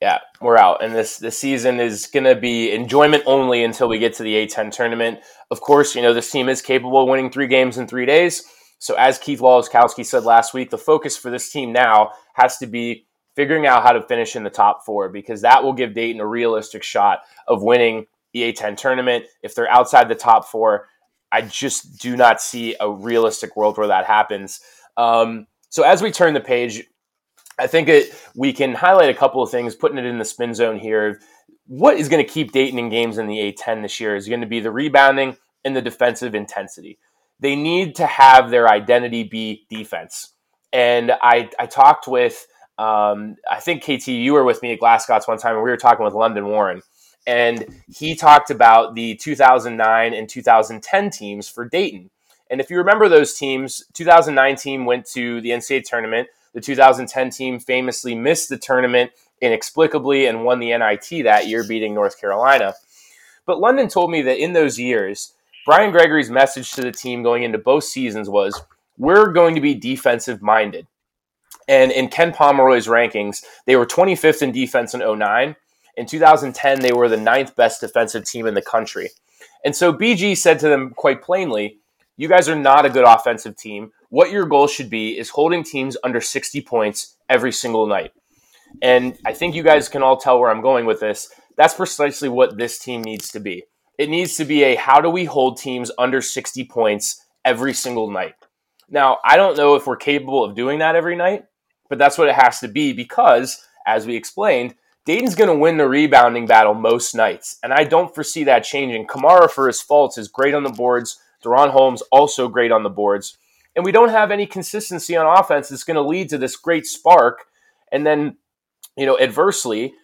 Yeah, we're out, and this this season is going to be enjoyment only until we get to the A10 tournament. Of course, you know this team is capable of winning three games in three days. So, as Keith Waleskowski said last week, the focus for this team now has to be figuring out how to finish in the top four because that will give Dayton a realistic shot of winning the A10 tournament. If they're outside the top four, I just do not see a realistic world where that happens. Um, so, as we turn the page, I think it, we can highlight a couple of things, putting it in the spin zone here. What is going to keep Dayton in games in the A10 this year is going to be the rebounding and the defensive intensity. They need to have their identity be defense. And I, I talked with, um, I think KT, you were with me at Glasgow's one time, and we were talking with London Warren. And he talked about the 2009 and 2010 teams for Dayton. And if you remember those teams, 2009 team went to the NCAA tournament. The 2010 team famously missed the tournament inexplicably and won the NIT that year, beating North Carolina. But London told me that in those years, Brian Gregory's message to the team going into both seasons was we're going to be defensive minded. And in Ken Pomeroy's rankings, they were 25th in defense in 09. In 2010, they were the ninth best defensive team in the country. And so BG said to them quite plainly, You guys are not a good offensive team. What your goal should be is holding teams under 60 points every single night. And I think you guys can all tell where I'm going with this. That's precisely what this team needs to be. It needs to be a how do we hold teams under 60 points every single night. Now, I don't know if we're capable of doing that every night, but that's what it has to be because, as we explained, Dayton's going to win the rebounding battle most nights. And I don't foresee that changing. Camara, for his faults, is great on the boards. DaRon Holmes, also great on the boards. And we don't have any consistency on offense that's going to lead to this great spark. And then, you know, adversely,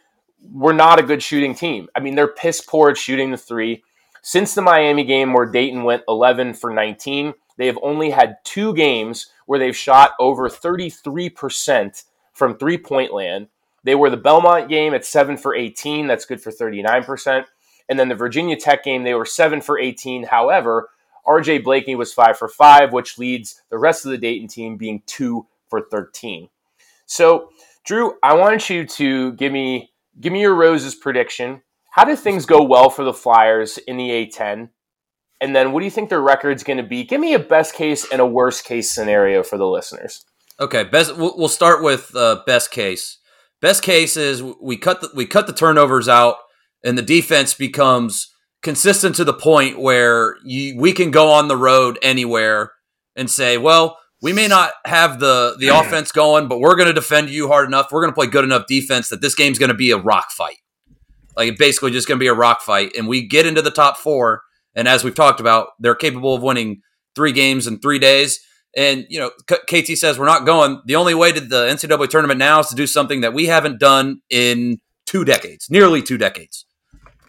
we're not a good shooting team. I mean, they're piss poor at shooting the three. Since the Miami game where Dayton went 11 for 19, they have only had two games where they've shot over 33% from three point land. They were the Belmont game at 7 for 18. That's good for 39%. And then the Virginia Tech game, they were 7 for 18. However, RJ Blakney was 5 for 5, which leads the rest of the Dayton team being 2 for 13. So, Drew, I want you to give me give me your Roses prediction. How did things go well for the Flyers in the A10? And then what do you think their record's going to be? Give me a best case and a worst case scenario for the listeners. Okay, best. We'll, we'll start with uh, best case. Best case is we cut the, we cut the turnovers out, and the defense becomes consistent to the point where you, we can go on the road anywhere and say, well, we may not have the the offense going, but we're going to defend you hard enough. We're going to play good enough defense that this game's going to be a rock fight. Like basically just going to be a rock fight, and we get into the top four. And as we've talked about, they're capable of winning three games in three days. And you know, K- KT says we're not going. The only way to the NCAA tournament now is to do something that we haven't done in two decades, nearly two decades.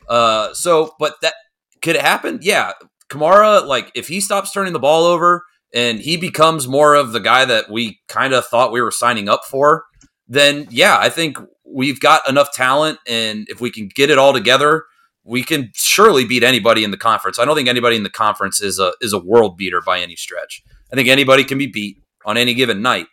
Uh, so, but that could it happen? Yeah, Camara, like if he stops turning the ball over and he becomes more of the guy that we kind of thought we were signing up for, then yeah, I think we've got enough talent, and if we can get it all together, we can surely beat anybody in the conference. I don't think anybody in the conference is a is a world beater by any stretch. I think anybody can be beat. on any given night.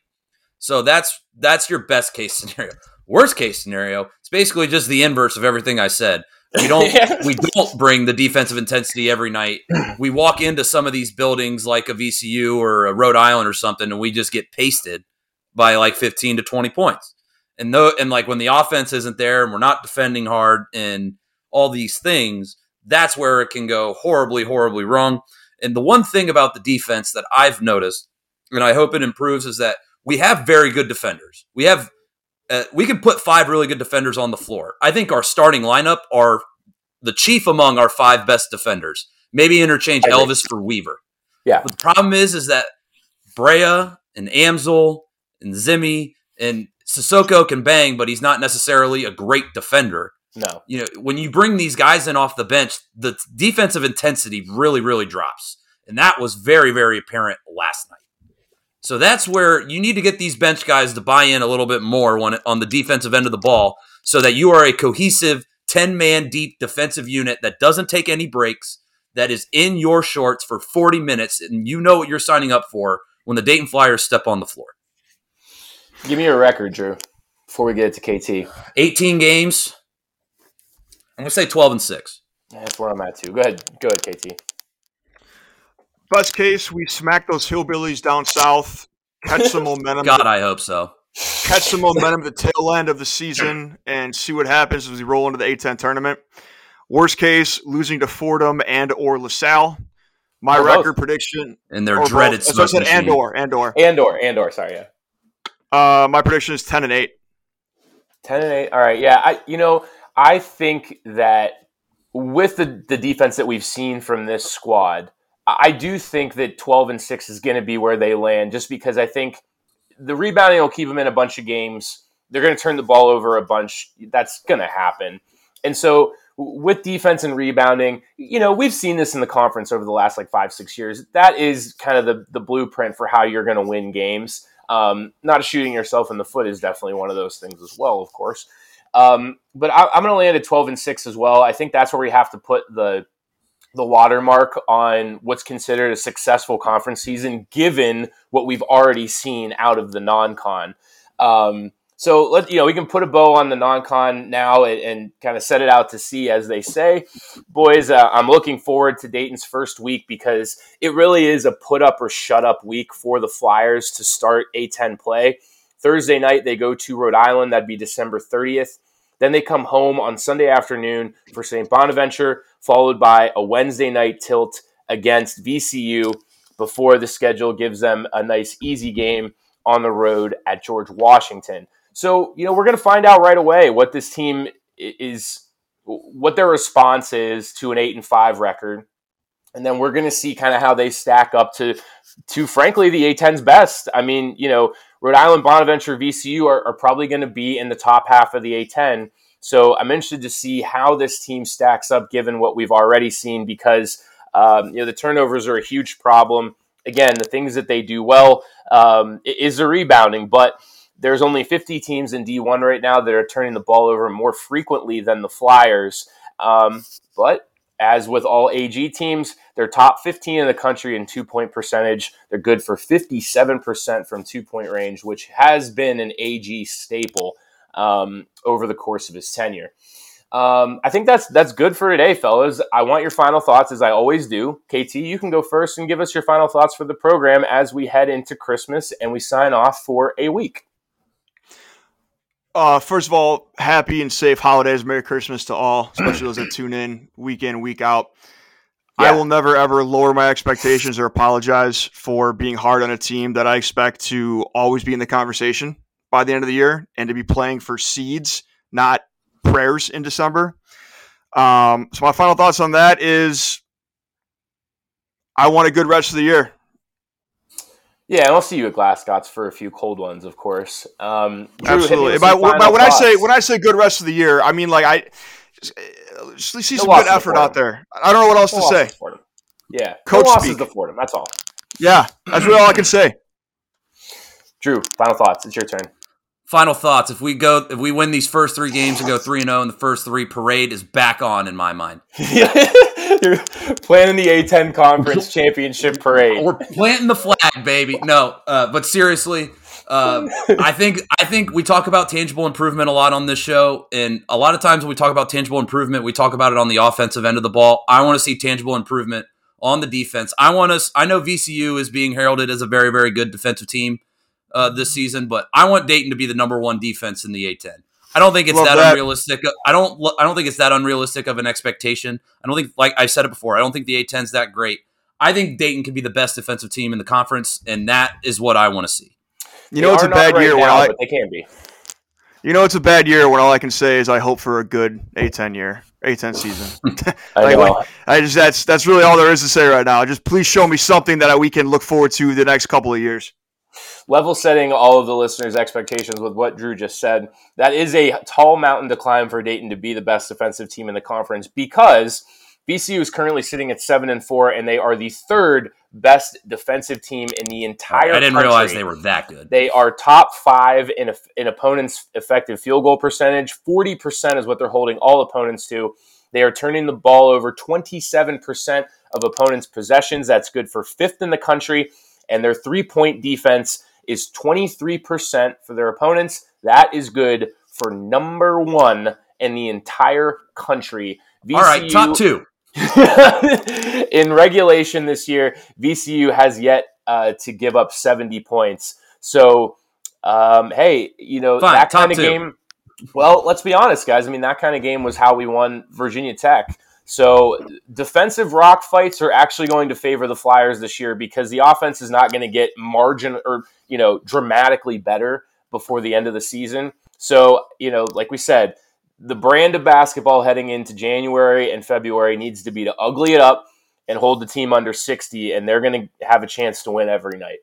So that's that's your best case scenario. Worst case scenario, it's basically just the inverse of everything I said. We don't Yeah. we don't bring the defensive intensity every night. We walk into some of these buildings like a VCU or a Rhode Island or something, and we just get pasted by like 15 to 20 points. And though and like when the offense isn't there and we're not defending hard and all these things, that's where it can go horribly, horribly wrong. And the one thing about the defense that I've noticed, and I hope it improves, is that we have very good defenders. We have uh, we can put five really good defenders on the floor. I think our starting lineup are the chief among our five best defenders. Maybe interchange Elvis for Weaver. Yeah. But the problem is, is that Brea and Amzil and Zimi and Sissoko can bang, but he's not necessarily a great defender. No. You know, when you bring these guys in off the bench, the defensive intensity really, really drops. And that was very, very apparent last night. So that's where you need to get these bench guys to buy in a little bit more when, on the defensive end of the ball so that you are a cohesive 10 man deep defensive unit that doesn't take any breaks, that is in your shorts for 40 minutes, and you know what you're signing up for when the Dayton Flyers step on the floor. Give me a record, Drew, before we get it to KT. 18 games. I'm going to say 12 and 6. That's where I'm at too. Go ahead. Go ahead, KT. Best case, we smack those hillbillies down south, catch some momentum, God, I hope so. catch some momentum at the tail end of the season, and see what happens as we roll into the A10 tournament. Worst case, losing to Fordham and or LaSalle. My Or both. record prediction. And their or dreaded both. So I smoke said machine. Andor, Andor. Andor, Andor. Sorry, yeah. Uh, my prediction is ten and eight. 10 and 8 all right yeah i you know i think that with the the defense that we've seen from this squad i do think that 12 and 6 is going to be where they land just because i think the rebounding will keep them in a bunch of games. They're going to turn the ball over a bunch. That's going to happen. And so with defense and rebounding you know we've seen this in the conference over the last like five six years. That is kind of the, the blueprint for how you're going to win games. Um, not shooting yourself in the foot is definitely one of those things as well, of course. Um, but I, I'm going to land at 12 and six as well. I think that's where we have to put the the watermark on what's considered a successful conference season, given what we've already seen out of the non-con. Um, so let you know we can put a bow on the non-con now and, and kind of set it out to sea, as they say. Boys, uh, I'm looking forward to Dayton's first week because it really is a put up or shut up week for the Flyers to start A10 play. Thursday night they go to Rhode Island. That'd be December 30th. Then they come home on Sunday afternoon for St. Bonaventure, followed by a Wednesday night tilt against VCU before the schedule gives them a nice easy game on the road at George Washington. So, you know, we're going to find out right away what this team is, what their response is to an 8 and 5 record. And then we're going to see kind of how they stack up to, to frankly, the A10's best. I mean, you know, Rhode Island, Bonaventure, VCU are, are probably going to be in the top half of the A10. So I'm interested to see how this team stacks up given what we've already seen because um, you know the turnovers are a huge problem. Again, the things that they do well um, is the rebounding, but there's only 50 teams in D1 right now that are turning the ball over more frequently than the Flyers. Um, but as with all AG teams, they're top 15 in the country in two point percentage. They're good for 57% from two point range, which has been an AG staple um, over the course of his tenure. Um, I think that's that's good for today, fellas. I want your final thoughts, as I always do. KT, you can go first and give us your final thoughts for the program as we head into Christmas and we sign off for a week. Uh, first of all, happy and safe holidays. Merry Christmas to all, especially those that tune in week in, week out. I will never ever lower my expectations or apologize for being hard on a team that I expect to always be in the conversation by the end of the year and to be playing for seeds, not prayers in December. Um, so my final thoughts on that is I want a good rest of the year. Yeah, and I'll see you at Glasgow's for a few cold ones, of course. Um, Drew, Absolutely. By, by when I say when I say good rest of the year, I mean like I uh, just see No some good effort out there. I don't know what else No to say. to Yeah, Coach no losses speak. to Fordham. That's all. Yeah, that's really all I can say. Drew, final thoughts. It's your turn. Final thoughts. If we go, if we win these first three games and go three and zero in the first three, parade is back on in my mind. You're planning the A10 Conference Championship parade. We're planting the flag, baby. No, uh, but seriously, uh, I think I think we talk about tangible improvement a lot on this show, and a lot of times when we talk about tangible improvement, we talk about it on the offensive end of the ball. I want to see tangible improvement on the defense. I want us. I know VCU is being heralded as a very very good defensive team uh, this season, but I want Dayton to be the number one defense in the A10. I don't think it's Love that, that. unrealistic. I don't. I don't think it's that unrealistic of an expectation. I don't think, like I said it before, I don't think the A10's that great. I think Dayton can be the best defensive team in the conference, and that is what I want to see. You know, it's a bad right year when now, I. but they can be. You know, it's a bad year when all I can say is I hope for a good A10 year, A10 season. I Like, know. like, I just that's that's really all there is to say right now. Just please show me something that we can look forward to the next couple of years. Level setting all of the listeners' expectations with what Drew just said. That is a tall mountain to climb for Dayton to be the best defensive team in the conference because VCU is currently sitting at seven and four, and they are the third best defensive team in the entire. I didn't country. realize they were that good. They are top five in, in opponents' effective field goal percentage. 40% is what they're holding all opponents to. They are turning the ball over 27% of opponents' possessions. That's good for fifth in the country. And their three point defense is 23% for their opponents. That is good for number one in the entire country. All right, top two. in regulation this year, VCU has yet uh, to give up 70 points. So, um, hey, you know, Fine, that kind of game. Well, let's be honest, guys. I mean, that kind of game was how we won Virginia Tech. So, defensive rock fights are actually going to favor the Flyers this year because the offense is not going to get margin or, you know, dramatically better before the end of the season. So, you know, like we said, the brand of basketball heading into January and February needs to be to ugly it up and hold the team under 60, and they're going to have a chance to win every night.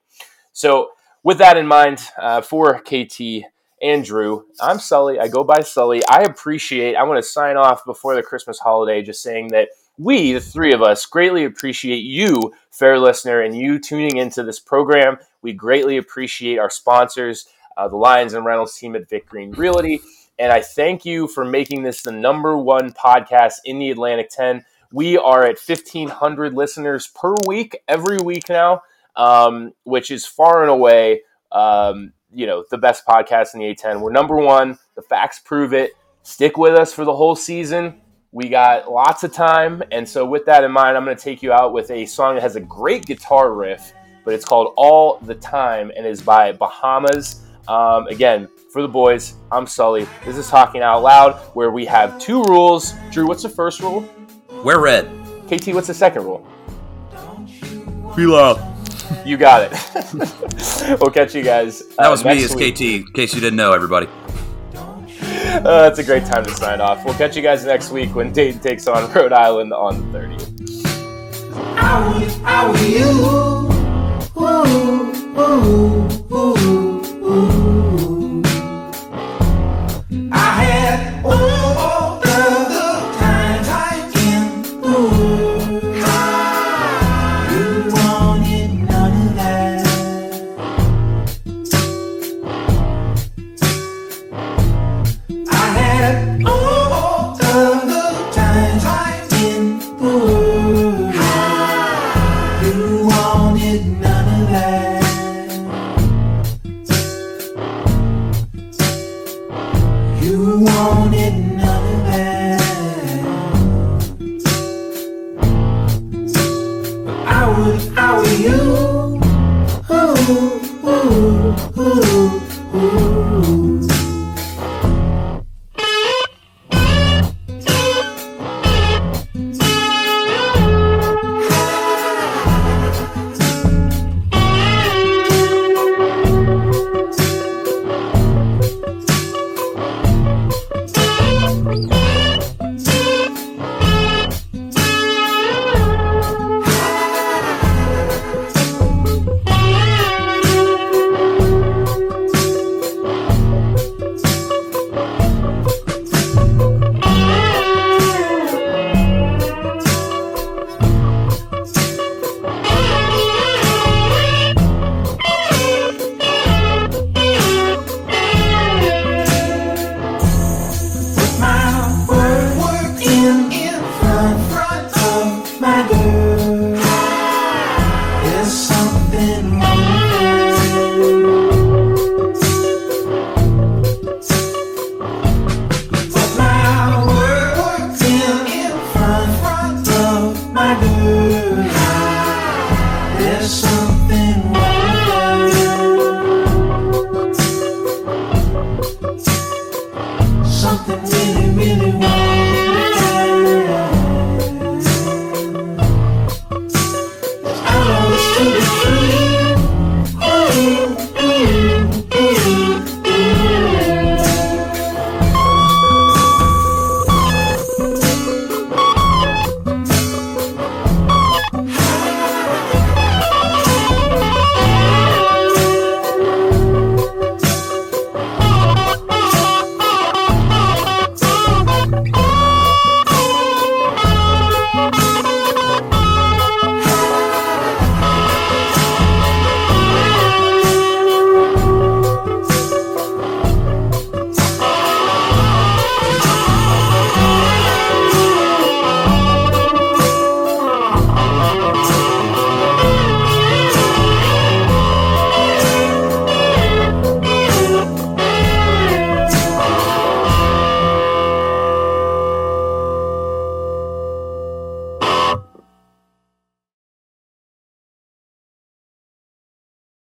So, with that in mind, uh, for KT and Drew, I'm Sully. I go by Sully. I appreciate, I want to sign off before the Christmas holiday just saying that we, the three of us, greatly appreciate you, fair listener, and you tuning into this program. We greatly appreciate our sponsors, uh, the Lions and Reynolds team at Vic Green Realty. And I thank you for making this the number one podcast in the Atlantic 10. We are at 1,500 listeners per week, every week now, um, which is far and away, um, you know, the best podcast in the A10. We're number one. The facts prove it. Stick with us for the whole season. We got lots of time. And so, with that in mind, I'm going to take you out with a song that has a great guitar riff, but it's called All the Time and is by Bahamas. Um, again, for the boys, I'm Sully. This is Talking Out Loud, where we have two rules. Drew, what's the first rule? We're red. KT, what's the second rule? Be loud. You got it. we'll catch you guys. uh, That was me as. KT, in case you didn't know, everybody. Uh, that's a great time to sign off. We'll catch you guys next week when Dayton takes on Rhode Island on the 30th. How are you? Ooh, ooh, ooh.